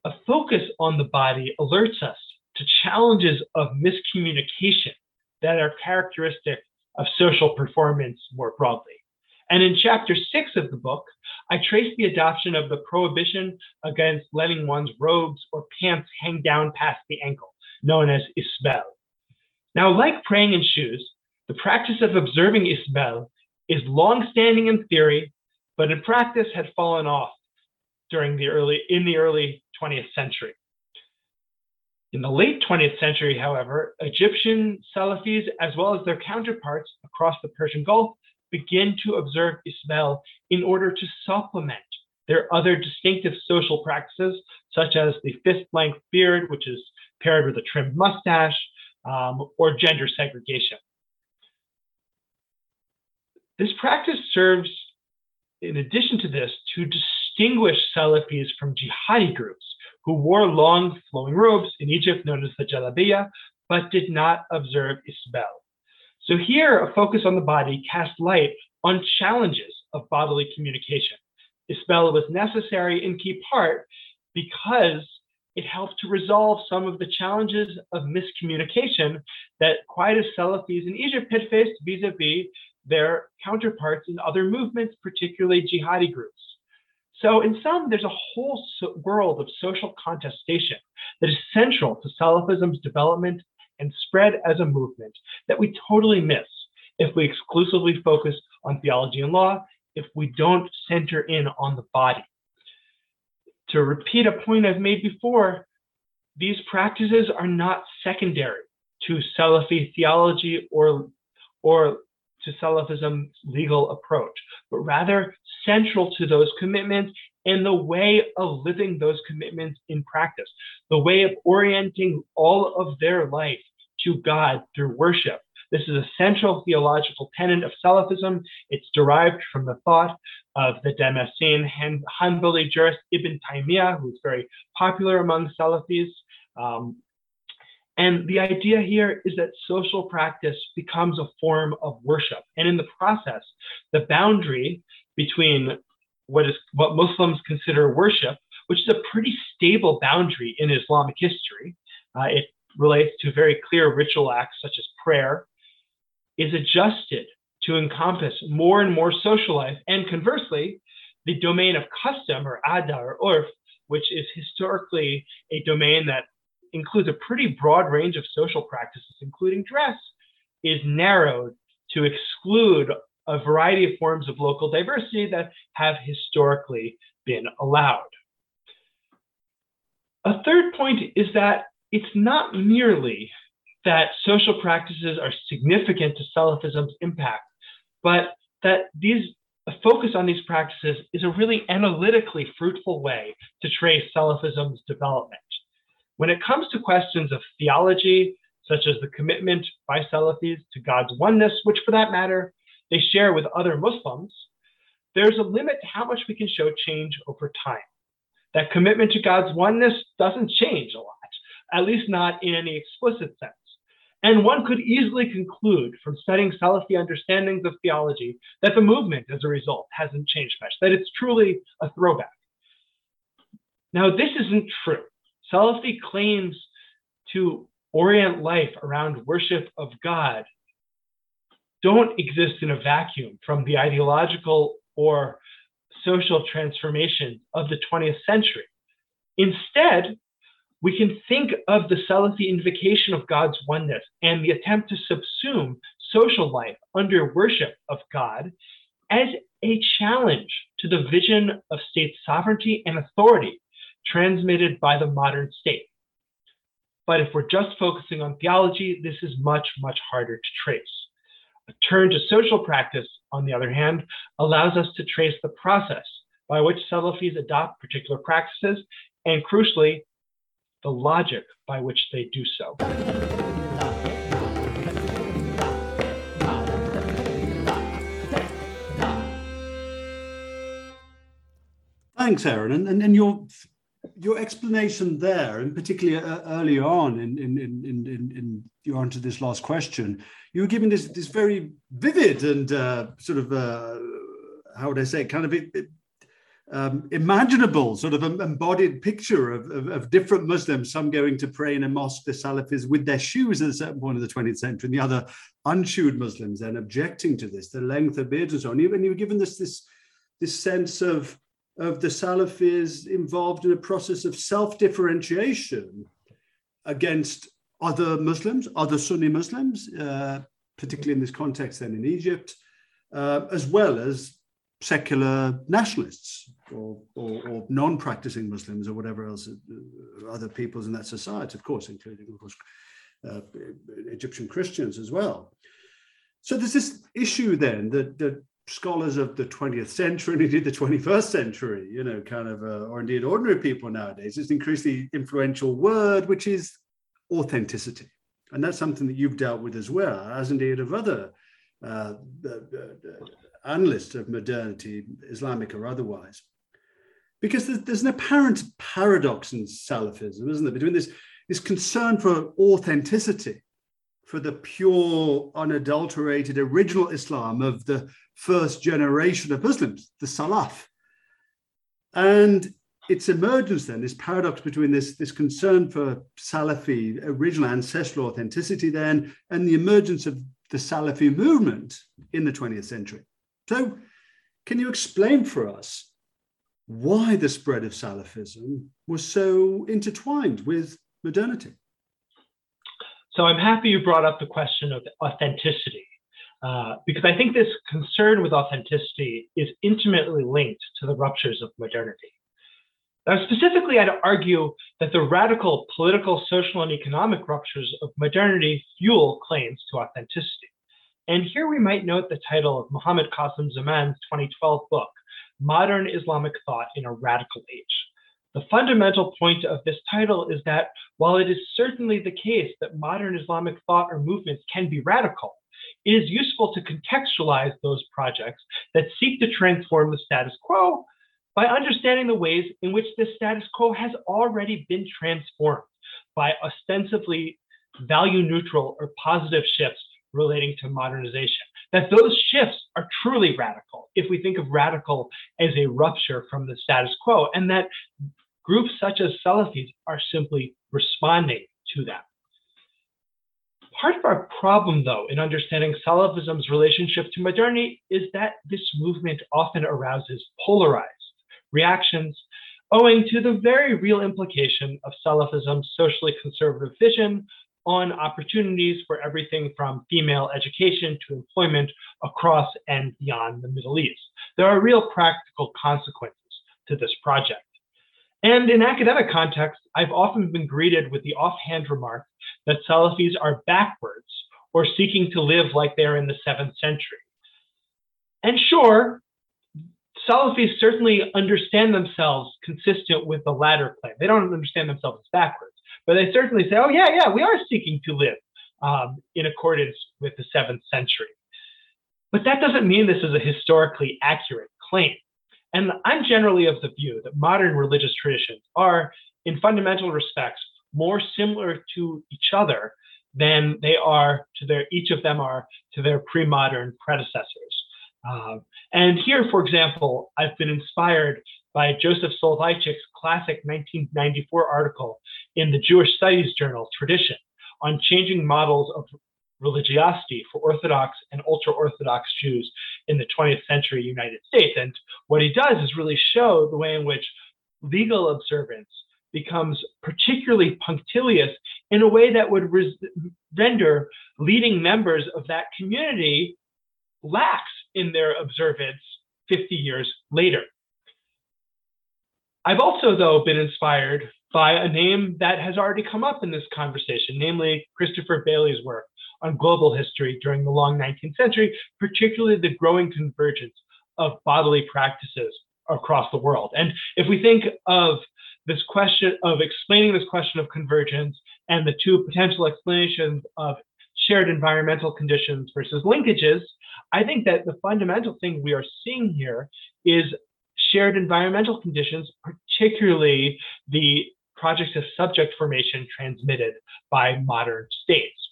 a focus on the body alerts us to challenges of miscommunication that are characteristic of social performance more broadly. And in chapter six of the book, I trace the adoption of the prohibition against letting one's robes or pants hang down past the ankle, known as isbal. Now, like praying in shoes, the practice of observing isbal is long-standing in theory, but in practice had fallen off during the early in the early 20th century. In the late 20th century, however, Egyptian Salafis, as well as their counterparts across the Persian Gulf, begin to observe isbal in order to supplement their other distinctive social practices, such as the fist-length beard, which is paired with a trimmed mustache, um, or gender segregation. This practice serves, in addition to this, to distinguish Salafis from jihadi groups who wore long flowing robes in Egypt known as the jalabiya, but did not observe isbal. So here, a focus on the body casts light on challenges of bodily communication. Isbal was necessary in key part because it helped to resolve some of the challenges of miscommunication that Quietist Salafis in Egypt had faced vis-a-vis their counterparts in other movements, particularly jihadi groups. So, in sum, there's a whole so world of social contestation that is central to Salafism's development and spread as a movement that we totally miss if we exclusively focus on theology and law, if we don't center in on the body. To repeat a point I've made before, these practices are not secondary to Salafi theology or, or to Salafism's legal approach, but rather central to those commitments and the way of living those commitments in practice, the way of orienting all of their life to God through worship. This is a central theological tenet of Salafism. It's derived from the thought of the Damascene Hanbali jurist Ibn Taymiyyah, who's very popular among Salafis. Um, and the idea here is that social practice becomes a form of worship. And in the process, the boundary between what is what Muslims consider worship, which is a pretty stable boundary in Islamic history, uh, it relates to very clear ritual acts such as prayer, is adjusted to encompass more and more social life. And conversely, the domain of custom or ada or urf, which is historically a domain that includes a pretty broad range of social practices, including dress, is narrowed to exclude a variety of forms of local diversity that have historically been allowed. A third point is that it's not merely that social practices are significant to Salafism's impact, but that these a focus on these practices is a really analytically fruitful way to trace Salafism's development. When it comes to questions of theology, such as the commitment by Salafis to God's oneness, which for that matter they share with other Muslims, there's a limit to how much we can show change over time. That commitment to God's oneness doesn't change a lot, at least not in any explicit sense. And one could easily conclude from studying Salafi understandings of theology that the movement, as a result, hasn't changed much, that it's truly a throwback. Now, this isn't true. Salafi claims to orient life around worship of God don't exist in a vacuum from the ideological or social transformation of the 20th century. Instead, we can think of the Salafi invocation of God's oneness and the attempt to subsume social life under worship of God as a challenge to the vision of state sovereignty and authority transmitted by the modern state. But if we're just focusing on theology, this is much, much harder to trace. A turn to social practice, on the other hand, allows us to trace the process by which Salafis adopt particular practices and, crucially, the logic by which they do so. Thanks, Aaron. And, and, and your your explanation there, and particularly uh, earlier on in, in, in, in, in your answer to this last question, you were giving this, this very vivid and uh, sort of, uh, how would I say, kind of um, imaginable sort of embodied picture of, of, of, different Muslims, some going to pray in a mosque, the Salafis, with their shoes at a certain point of the 20th century, and the other unshoed Muslims then objecting to this, the length of beards and so on. And you were given this, this, this sense of, of the Salafis involved in a process of self differentiation against other Muslims, other Sunni Muslims, uh, particularly in this context then in Egypt, uh, as well as secular nationalists or, or, or, non-practicing Muslims or whatever else, uh, other peoples in that society, of course, including, of course, uh, Egyptian Christians as well. So there's this issue then that, that scholars of the 20th century and indeed the 21st century, you know, kind of, uh, or indeed ordinary people nowadays, it's an increasingly influential word, which is authenticity. And that's something that you've dealt with as well, as indeed of other uh, analysts of modernity, Islamic or otherwise. Because there's, there's an apparent paradox in Salafism, isn't there, between this, this concern for authenticity, for the pure, unadulterated, original Islam of the first generation of Muslims, the Salaf, and its emergence then, this paradox between this, this concern for Salafi, original ancestral authenticity then, and the emergence of the Salafi movement in the 20th century. So, can you explain for us why the spread of Salafism was so intertwined with modernity? So, I'm happy you brought up the question of authenticity. Uh, because I think this concern with authenticity is intimately linked to the ruptures of modernity. Now, specifically, I'd argue that the radical political, social, and economic ruptures of modernity fuel claims to authenticity. And here we might note the title of Muhammad Qasim Zaman's 2012 book, Modern Islamic Thought in a Radical Age. The fundamental point of this title is that while it is certainly the case that modern Islamic thought or movements can be radical, it is useful to contextualize those projects that seek to transform the status quo by understanding the ways in which this status quo has already been transformed by ostensibly value neutral or positive shifts relating to modernization. That those shifts are truly radical if we think of radical as a rupture from the status quo, and that groups such as Salafis are simply responding to that. Part of our problem, though, in understanding Salafism's relationship to modernity is that this movement often arouses polarized reactions owing to the very real implication of Salafism's socially conservative vision on opportunities for everything from female education to employment across and beyond the Middle East. There are real practical consequences to this project. And in academic context, I've often been greeted with the offhand remark that Salafis are backwards or seeking to live like they're in the seventh century. And sure, Salafis certainly understand themselves consistent with the latter claim. They don't understand themselves as backwards, but they certainly say, oh, yeah, yeah, we are seeking to live um, in accordance with the seventh century. But that doesn't mean this is a historically accurate claim. And I'm generally of the view that modern religious traditions are, in fundamental respects, more similar to each other than they are to their, each of them are to their pre modern predecessors. Uh, and here, for example, I've been inspired by Joseph Soloveitchik's classic 1994 article in the Jewish Studies Journal, Tradition, on changing models of religiosity for Orthodox and ultra Orthodox Jews in the 20th century United States. And what he does is really show the way in which legal observance becomes particularly punctilious in a way that would res- render leading members of that community lax in their observance 50 years later. I've also, though, been inspired by a name that has already come up in this conversation, namely Christopher Bayly's work on global history during the long 19th century, particularly the growing convergence of bodily practices across the world. And if we think of this question of explaining this question of convergence and the two potential explanations of shared environmental conditions versus linkages, I think that the fundamental thing we are seeing here is shared environmental conditions, particularly the projects of subject formation transmitted by modern states.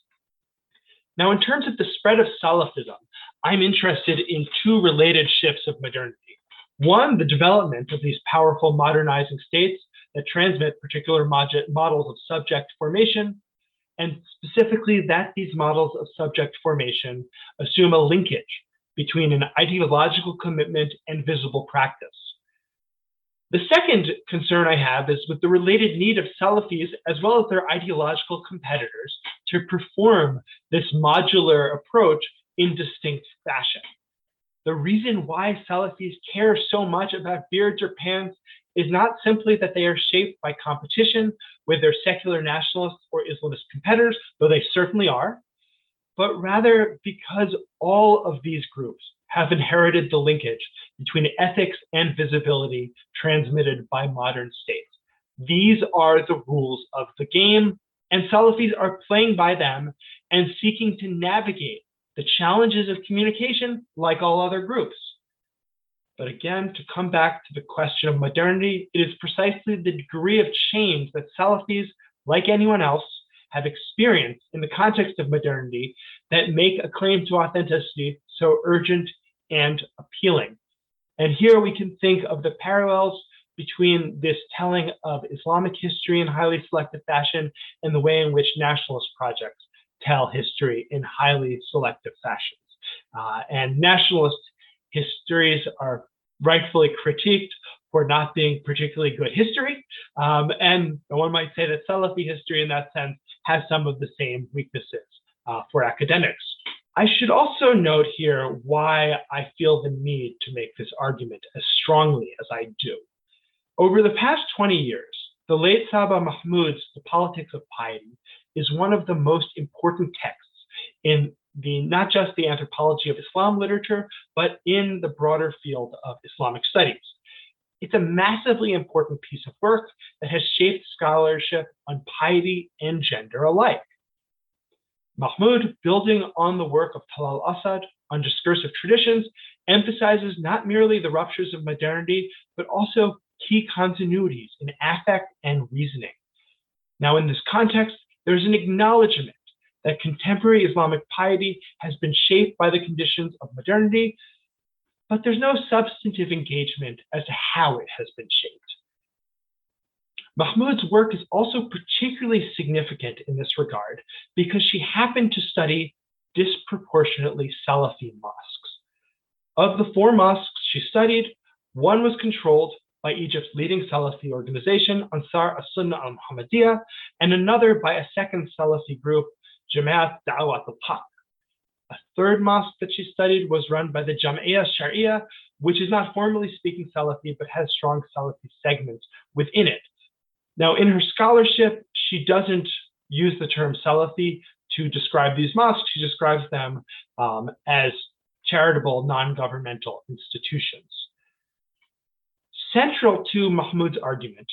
Now, in terms of the spread of Salafism, I'm interested in two related shifts of modernity. One, the development of these powerful modernizing states that transmit particular models of subject formation, and specifically that these models of subject formation assume a linkage between an ideological commitment and visible practice. The second concern I have is with the related need of Salafis as well as their ideological competitors to perform this modular approach in distinct fashion. The reason why Salafis care so much about beards or pants is not simply that they are shaped by competition with their secular nationalists or Islamist competitors, though they certainly are, but rather because all of these groups have inherited the linkage between ethics and visibility transmitted by modern states. These are the rules of the game, and Salafis are playing by them and seeking to navigate the challenges of communication like all other groups. But again, to come back to the question of modernity, it is precisely the degree of change that Salafis, like anyone else, have experienced in the context of modernity that make a claim to authenticity so urgent and appealing. And here we can think of the parallels between this telling of Islamic history in highly selective fashion and the way in which nationalist projects tell history in highly selective fashions. Uh, and nationalist histories are rightfully critiqued for not being particularly good history. Um, and one might say that Salafi history, in that sense, has some of the same weaknesses uh, for academics. I should also note here why I feel the need to make this argument as strongly as I do. Over the past 20 years, the late Saba Mahmood's The Politics of Piety is one of the most important texts in the not just the anthropology of Islam literature, but in the broader field of Islamic studies. It's a massively important piece of work that has shaped scholarship on piety and gender alike. Mahmood, building on the work of Talal Asad on discursive traditions, emphasizes not merely the ruptures of modernity, but also key continuities in affect and reasoning. Now, in this context, there's an acknowledgement that contemporary Islamic piety has been shaped by the conditions of modernity, but there's no substantive engagement as to how it has been shaped. Mahmood's work is also particularly significant in this regard because she happened to study disproportionately Salafi mosques. Of the four mosques she studied, one was controlled by Egypt's leading Salafi organization, Ansar as-Sunnah al-Muhammadiyah, and another by a second Salafi group, Jamaat Da'wat al-Haq. A third mosque that she studied was run by the Jam'iyah Sharia, which is not formally speaking Salafi, but has strong Salafi segments within it. Now, in her scholarship, she doesn't use the term Salafi to describe these mosques. She describes them um, as charitable, non governmental institutions. Central to Mahmood's argument,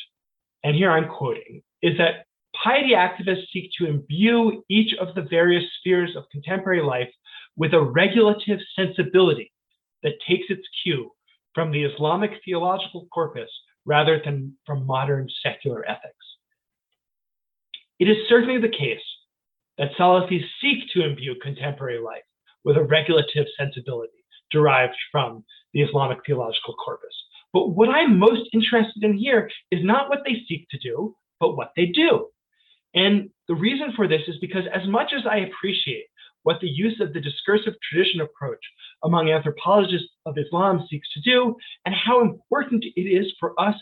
and here I'm quoting, is that piety activists seek to imbue each of the various spheres of contemporary life with a regulative sensibility that takes its cue from the Islamic theological corpus rather than from modern secular ethics. It is certainly the case that Salafis seek to imbue contemporary life with a regulative sensibility derived from the Islamic theological corpus. But what I'm most interested in here is not what they seek to do, but what they do. And the reason for this is because, as much as I appreciate what the use of the discursive tradition approach among anthropologists of Islam seeks to do, and how important it is for us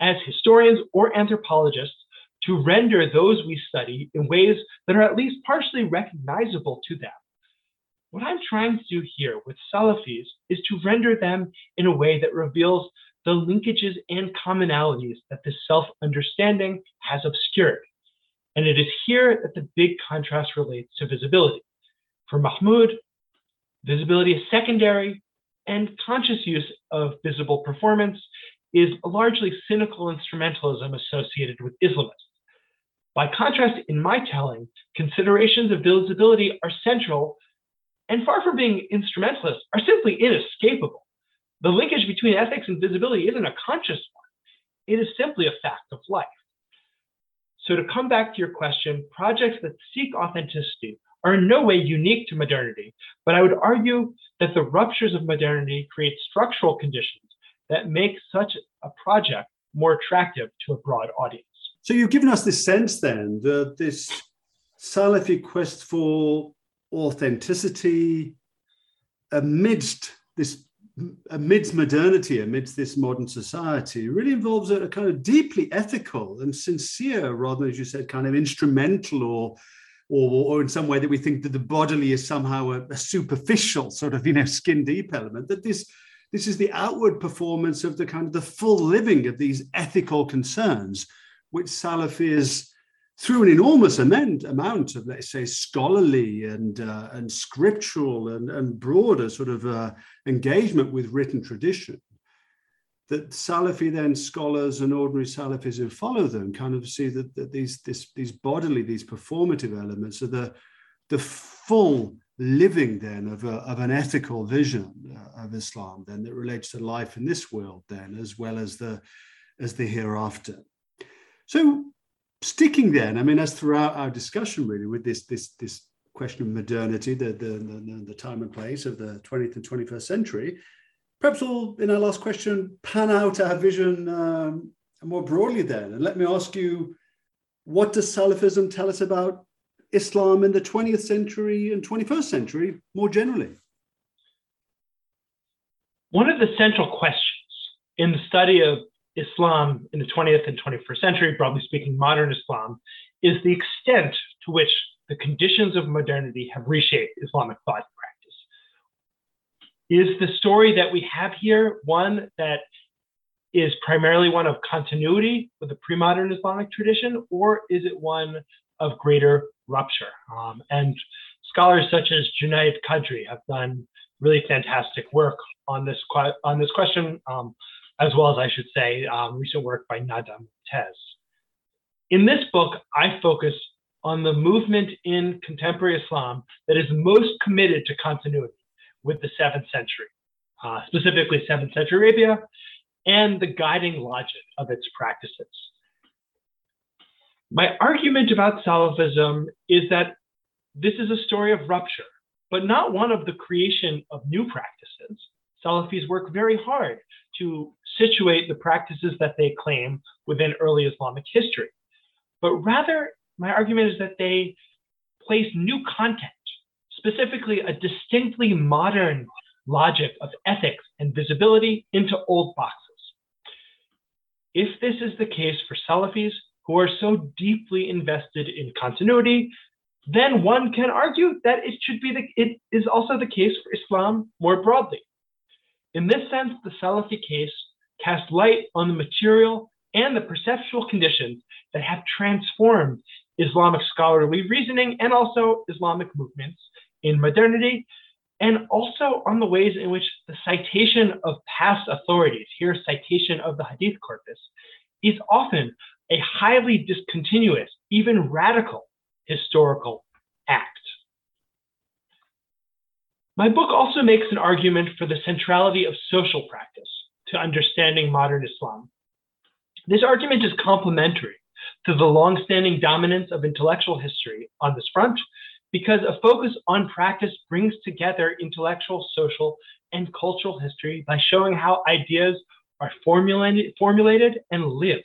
as historians or anthropologists to render those we study in ways that are at least partially recognizable to them. What I'm trying to do here with Salafis is to render them in a way that reveals the linkages and commonalities that this self understanding has obscured. And it is here that the big contrast relates to visibility. For Mahmood, visibility is secondary, and conscious use of visible performance is largely cynical instrumentalism associated with Islamists. By contrast, in my telling, considerations of visibility are central and far from being instrumentalist, are simply inescapable. The linkage between ethics and visibility isn't a conscious one, it is simply a fact of life. So, to come back to your question, projects that seek authenticity are in no way unique to modernity, but I would argue that the ruptures of modernity create structural conditions that make such a project more attractive to a broad audience. So, you've given us this sense then that this Salafi quest for authenticity amidst this amidst modernity, amidst this modern society, really involves a, a, kind of deeply ethical and sincere, rather than, as you said, kind of instrumental or, or, or in some way that we think that the bodily is somehow a, a superficial sort of, you know, skin deep element. That this this is the outward performance of the kind of the full living of these ethical concerns, which Salafis through an enormous amount, amount of, let's say, scholarly and uh, and scriptural and, and broader sort of uh, engagement with written tradition, that Salafi then scholars and ordinary Salafis who follow them kind of see that, that these this, these bodily, these performative elements are the the full living then of, a, of an ethical vision uh, of Islam then that relates to life in this world then as well as the as the hereafter. So sticking then, I mean, as throughout our discussion, really, with this this this question of modernity, the the, the, the time and place of the 20th and 21st century, perhaps we'll, in our last question, pan out our vision um, more broadly then. And let me ask you, what does Salafism tell us about Islam in the 20th century and 21st century more generally? One of the central questions in the study of Islam in the 20th and 21st century, broadly speaking, modern Islam, is the extent to which the conditions of modernity have reshaped Islamic thought and practice. Is the story that we have here one that is primarily one of continuity with the pre modern Islamic tradition, or is it one of greater rupture? Um, and scholars such as Junaid Quadri have done really fantastic work on this, on this question. Um, as well as I should say, um, recent work by Nada Moumtaz. In this book, I focus on the movement in contemporary Islam that is most committed to continuity with the 7th century, uh, specifically 7th century Arabia, and the guiding logic of its practices. My argument about Salafism is that this is a story of rupture, but not one of the creation of new practices. Salafis work very hard to situate the practices that they claim within early Islamic history. But rather, my argument is that they place new content, specifically a distinctly modern logic of ethics and visibility, into old boxes. If this is the case for Salafis, who are so deeply invested in continuity, then one can argue that it should be the, it is also the case for Islam more broadly. In this sense, the Salafi case casts light on the material and the perceptual conditions that have transformed Islamic scholarly reasoning and also Islamic movements in modernity, and also on the ways in which the citation of past authorities, here citation of the Hadith corpus, is often a highly discontinuous, even radical historical act. My book also makes an argument for the centrality of social practice to understanding modern Islam. This argument is complementary to the long-standing dominance of intellectual history on this front, because a focus on practice brings together intellectual, social, and cultural history by showing how ideas are formulated, formulated and lived.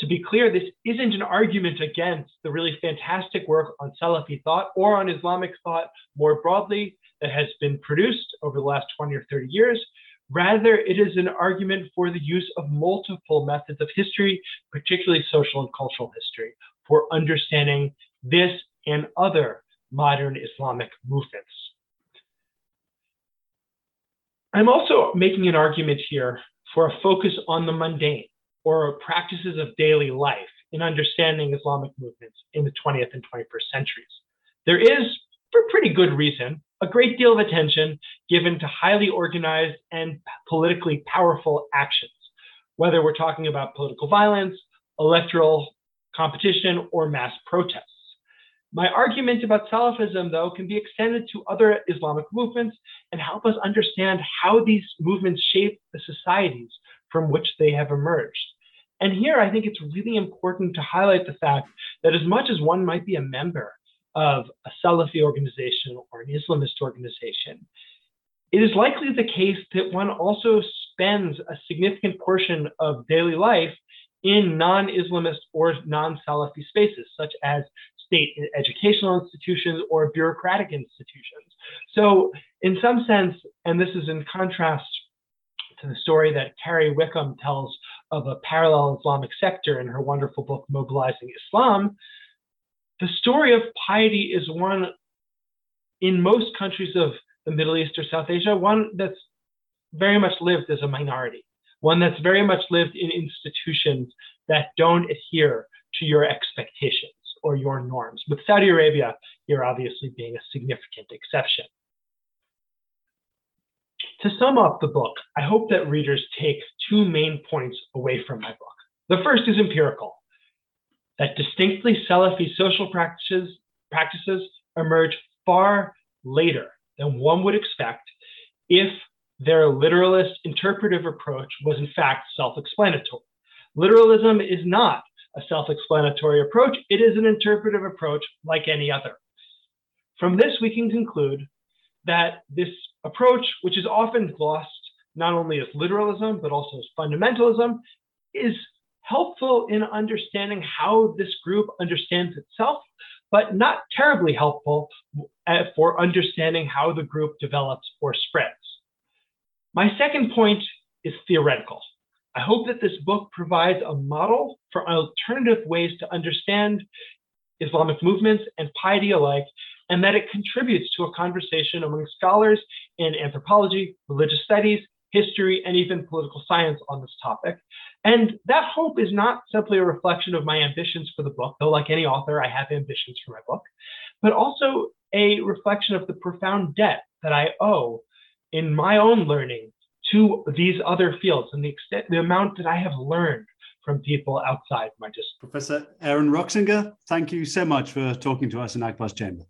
To be clear, this isn't an argument against the really fantastic work on Salafi thought or on Islamic thought more broadly that has been produced over the last 20 or 30 years. Rather, it is an argument for the use of multiple methods of history, particularly social and cultural history, for understanding this and other modern Islamic movements. I'm also making an argument here for a focus on the mundane or practices of daily life in understanding Islamic movements in the 20th and 21st centuries. There is, for pretty good reason, a great deal of attention given to highly organized and politically powerful actions, whether we're talking about political violence, electoral competition, or mass protests. My argument about Salafism, though, can be extended to other Islamic movements and help us understand how these movements shape the societies from which they have emerged. And here I think it's really important to highlight the fact that as much as one might be a member of a Salafi organization or an Islamist organization, it is likely the case that one also spends a significant portion of daily life in non Islamist or non Salafi spaces, such as state educational institutions or bureaucratic institutions. So, in some sense, and this is in contrast to the story that Carrie Wickham tells of a parallel Islamic sector in her wonderful book, Mobilizing Islam, the story of piety is one in most countries of the Middle East or South Asia, one that's very much lived as a minority, one that's very much lived in institutions that don't adhere to your expectations or your norms, with Saudi Arabia here obviously being a significant exception. To sum up the book, I hope that readers take two main points away from my book. The first is empirical, that distinctly Salafi social practices, practices emerge far later than one would expect if their literalist interpretive approach was in fact self-explanatory. Literalism is not a self-explanatory approach, it is an interpretive approach like any other. From this, we can conclude that this approach, which is often glossed not only as literalism, but also as fundamentalism, is helpful in understanding how this group understands itself, but not terribly helpful uh, for understanding how the group develops or spreads. My second point is theoretical. I hope that this book provides a model for alternative ways to understand Islamic movements and piety alike and that it contributes to a conversation among scholars in anthropology, religious studies, history, and even political science on this topic. And that hope is not simply a reflection of my ambitions for the book, though, like any author, I have ambitions for my book, but also a reflection of the profound debt that I owe in my own learning to these other fields and the extent, the amount that I have learned from people outside my discipline. Professor Aaron Rock-Singer, thank you so much for talking to us in Akbar's Chamber.